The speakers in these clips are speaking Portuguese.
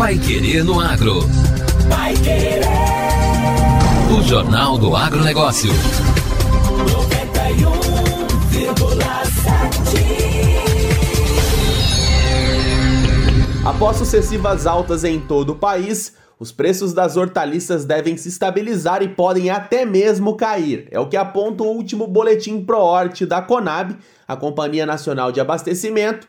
Pai Querer no Agro. Pai Querer. O Jornal do Agronegócio. 91,7. Após sucessivas altas em todo o país, os preços das hortaliças devem se estabilizar e podem até mesmo cair. É o que aponta o último boletim ProHort da Conab, a Companhia Nacional de Abastecimento,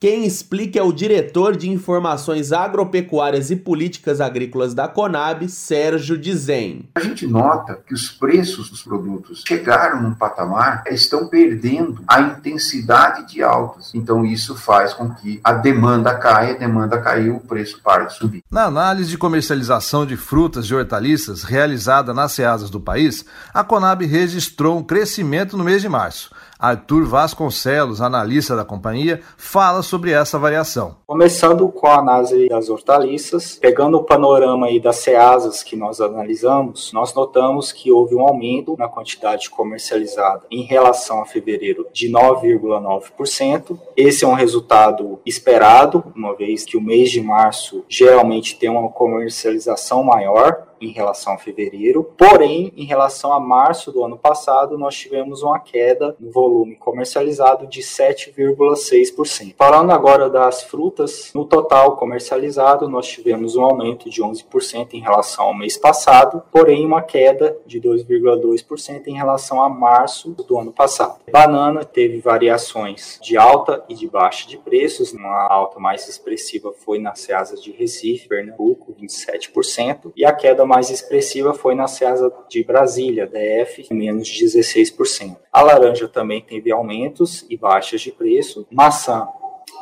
quem explica é o diretor de Informações Agropecuárias e Políticas Agrícolas da Conab, Sérgio Dizem. A gente nota que os preços dos produtos chegaram num patamar, estão perdendo a intensidade de altas. Então isso faz com que a demanda caia, a demanda caiu, o preço pare de subir. Na análise de comercialização de frutas e hortaliças realizada nas ceasas do país, a Conab registrou um crescimento no mês de março. Arthur Vasconcelos, analista da companhia, fala sobre essa variação. Começando com a análise das hortaliças, pegando o panorama aí das ceasas que nós analisamos, nós notamos que houve um aumento na quantidade comercializada em relação a fevereiro de 9,9%. Esse é um resultado esperado, uma vez que o mês de março geralmente tem uma comercialização maior em relação a fevereiro, porém, em relação a março do ano passado, nós tivemos uma queda no volume comercializado de 7,6%. Falando agora das frutas, no total comercializado, nós tivemos um aumento de 11% em relação ao mês passado, porém, uma queda de 2,2% em relação a março do ano passado. Banana teve variações de alta e de baixa de preços, uma alta mais expressiva foi nas ceasas de Recife, Pernambuco, 27%, e a queda mais expressiva foi na Ceasa de Brasília, DF, menos 16%. A laranja também teve aumentos e baixas de preço. Maçã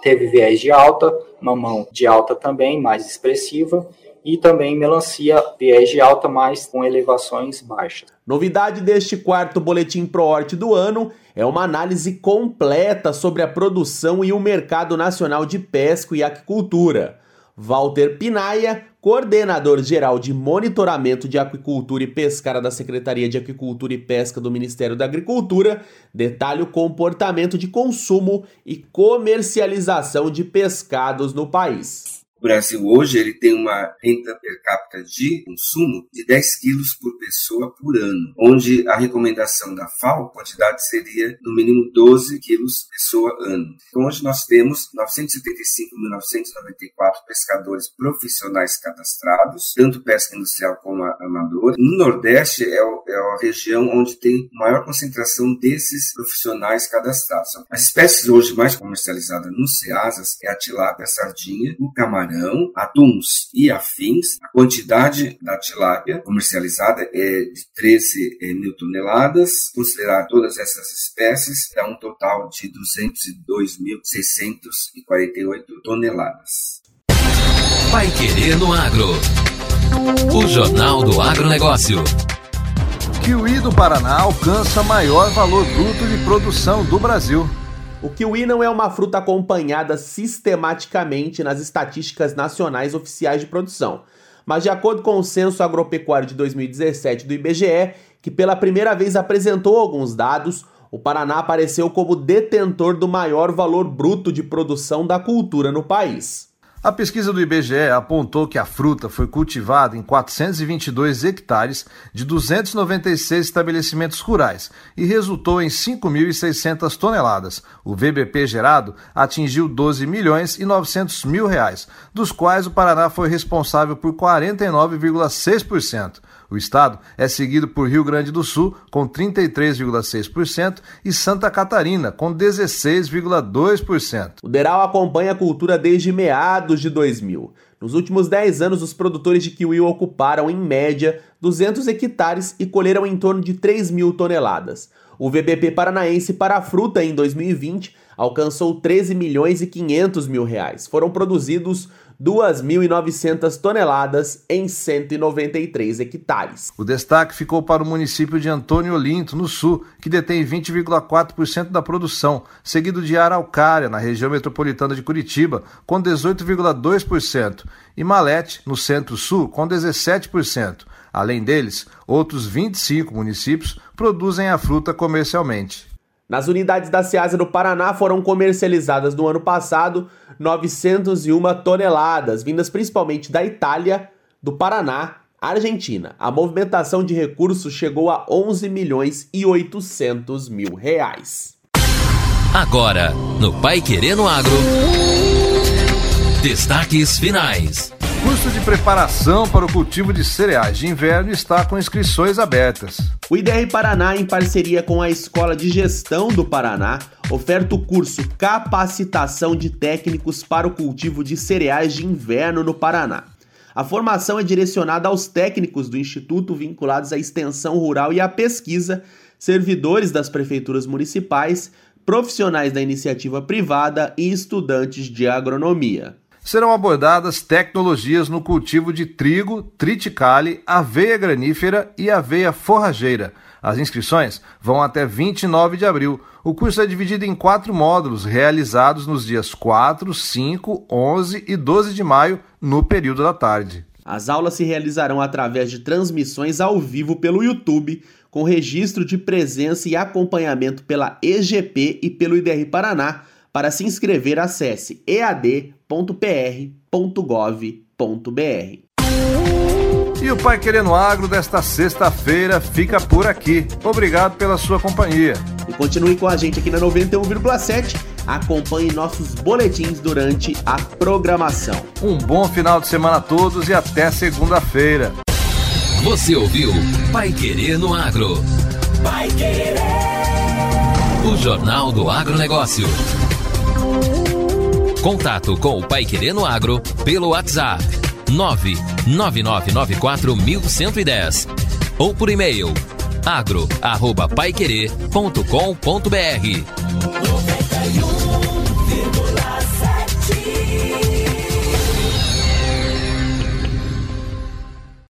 teve viés de alta, mamão de alta também, mais expressiva, e também melancia viés de alta, mas com elevações baixas. Novidade deste quarto boletim ProHort do ano é uma análise completa sobre a produção e o mercado nacional de pesca e aquicultura. Walter Pinaia, coordenador geral de monitoramento de aquicultura e pescara da Secretaria de Aquicultura e Pesca do Ministério da Agricultura, detalha o comportamento de consumo e comercialização de pescados no país. O Brasil hoje ele tem uma renda per capita de consumo de 10 quilos por pessoa por ano, onde a recomendação da FAO, a quantidade seria no mínimo 12 quilos pessoa ano. Então hoje nós temos 975.994 pescadores profissionais cadastrados, tanto pesca industrial como amadora. No Nordeste é, o, é a região onde tem maior concentração desses profissionais cadastrados. As espécies hoje mais comercializadas nos ceasas é a tilápia, a sardinha, o camarão camarão, atuns e afins. A quantidade da tilápia comercializada é de 13 eh, mil toneladas. Considerar todas essas espécies, dá um total de 202.648 toneladas. Vai Querer no Agro. O Jornal do Agronegócio. Kiwi do Paraná alcança maior valor bruto de produção do Brasil. O kiwi não é uma fruta acompanhada sistematicamente nas estatísticas nacionais oficiais de produção, mas de acordo com o Censo Agropecuário de 2017 do IBGE, que pela primeira vez apresentou alguns dados, o Paraná apareceu como detentor do maior valor bruto de produção da cultura no país. A pesquisa do IBGE apontou que a fruta foi cultivada em 422 hectares de 296 estabelecimentos rurais e resultou em 5.600 toneladas. O VBP gerado atingiu 12 milhões e 900 mil reais, dos quais o Paraná foi responsável por 49,6%. O estado é seguido por Rio Grande do Sul, com 33,6%, e Santa Catarina, com 16,2%. O Deral acompanha a cultura desde meados de 2000. Nos últimos 10 anos, os produtores de kiwi ocuparam, em média, 200 hectares e colheram em torno de 3 mil toneladas. O VBP paranaense para a fruta em 2020 alcançou 13 milhões e 500 mil reais. Foram produzidos 2.900 toneladas em 193 hectares. O destaque ficou para o município de Antônio Olinto, no sul, que detém 20,4% da produção, seguido de Araucária, na região metropolitana de Curitiba, com 18,2%, e Malete, no centro-sul, com 17%. Além deles, outros 25 municípios produzem a fruta comercialmente. Nas unidades da Ceasa do Paraná foram comercializadas no ano passado 901 toneladas, vindas principalmente da Itália, do Paraná, Argentina. A movimentação de recursos chegou a 11 milhões e 800 mil reais. Agora, no Pai Querendo Agro. Destaques finais. Curso de preparação para o cultivo de cereais de inverno está com inscrições abertas. O IDR Paraná, em parceria com a Escola de Gestão do Paraná, oferta o curso Capacitação de Técnicos para o Cultivo de Cereais de Inverno no Paraná. A formação é direcionada aos técnicos do Instituto vinculados à extensão rural e à pesquisa, servidores das prefeituras municipais, profissionais da iniciativa privada e estudantes de agronomia serão abordadas tecnologias no cultivo de trigo, triticale, aveia granífera e aveia forrageira. As inscrições vão até 29 de abril. O curso é dividido em quatro módulos, realizados nos dias 4, 5, 11 e 12 de maio, no período da tarde. As aulas se realizarão através de transmissões ao vivo pelo YouTube, com registro de presença e acompanhamento pela EGP e pelo IDR Paraná para se inscrever, acesse ead.pr.gov.br. E o Pai Querendo Agro desta sexta-feira fica por aqui. Obrigado pela sua companhia. E continue com a gente aqui na 91,7. Acompanhe nossos boletins durante a programação. Um bom final de semana a todos e até segunda-feira. Você ouviu Pai Querendo Agro. Pai Querer. O Jornal do Agronegócio. Contato com o Pai Querendo Agro pelo WhatsApp 999941110 ou por e-mail agro@paiquerer.com.br.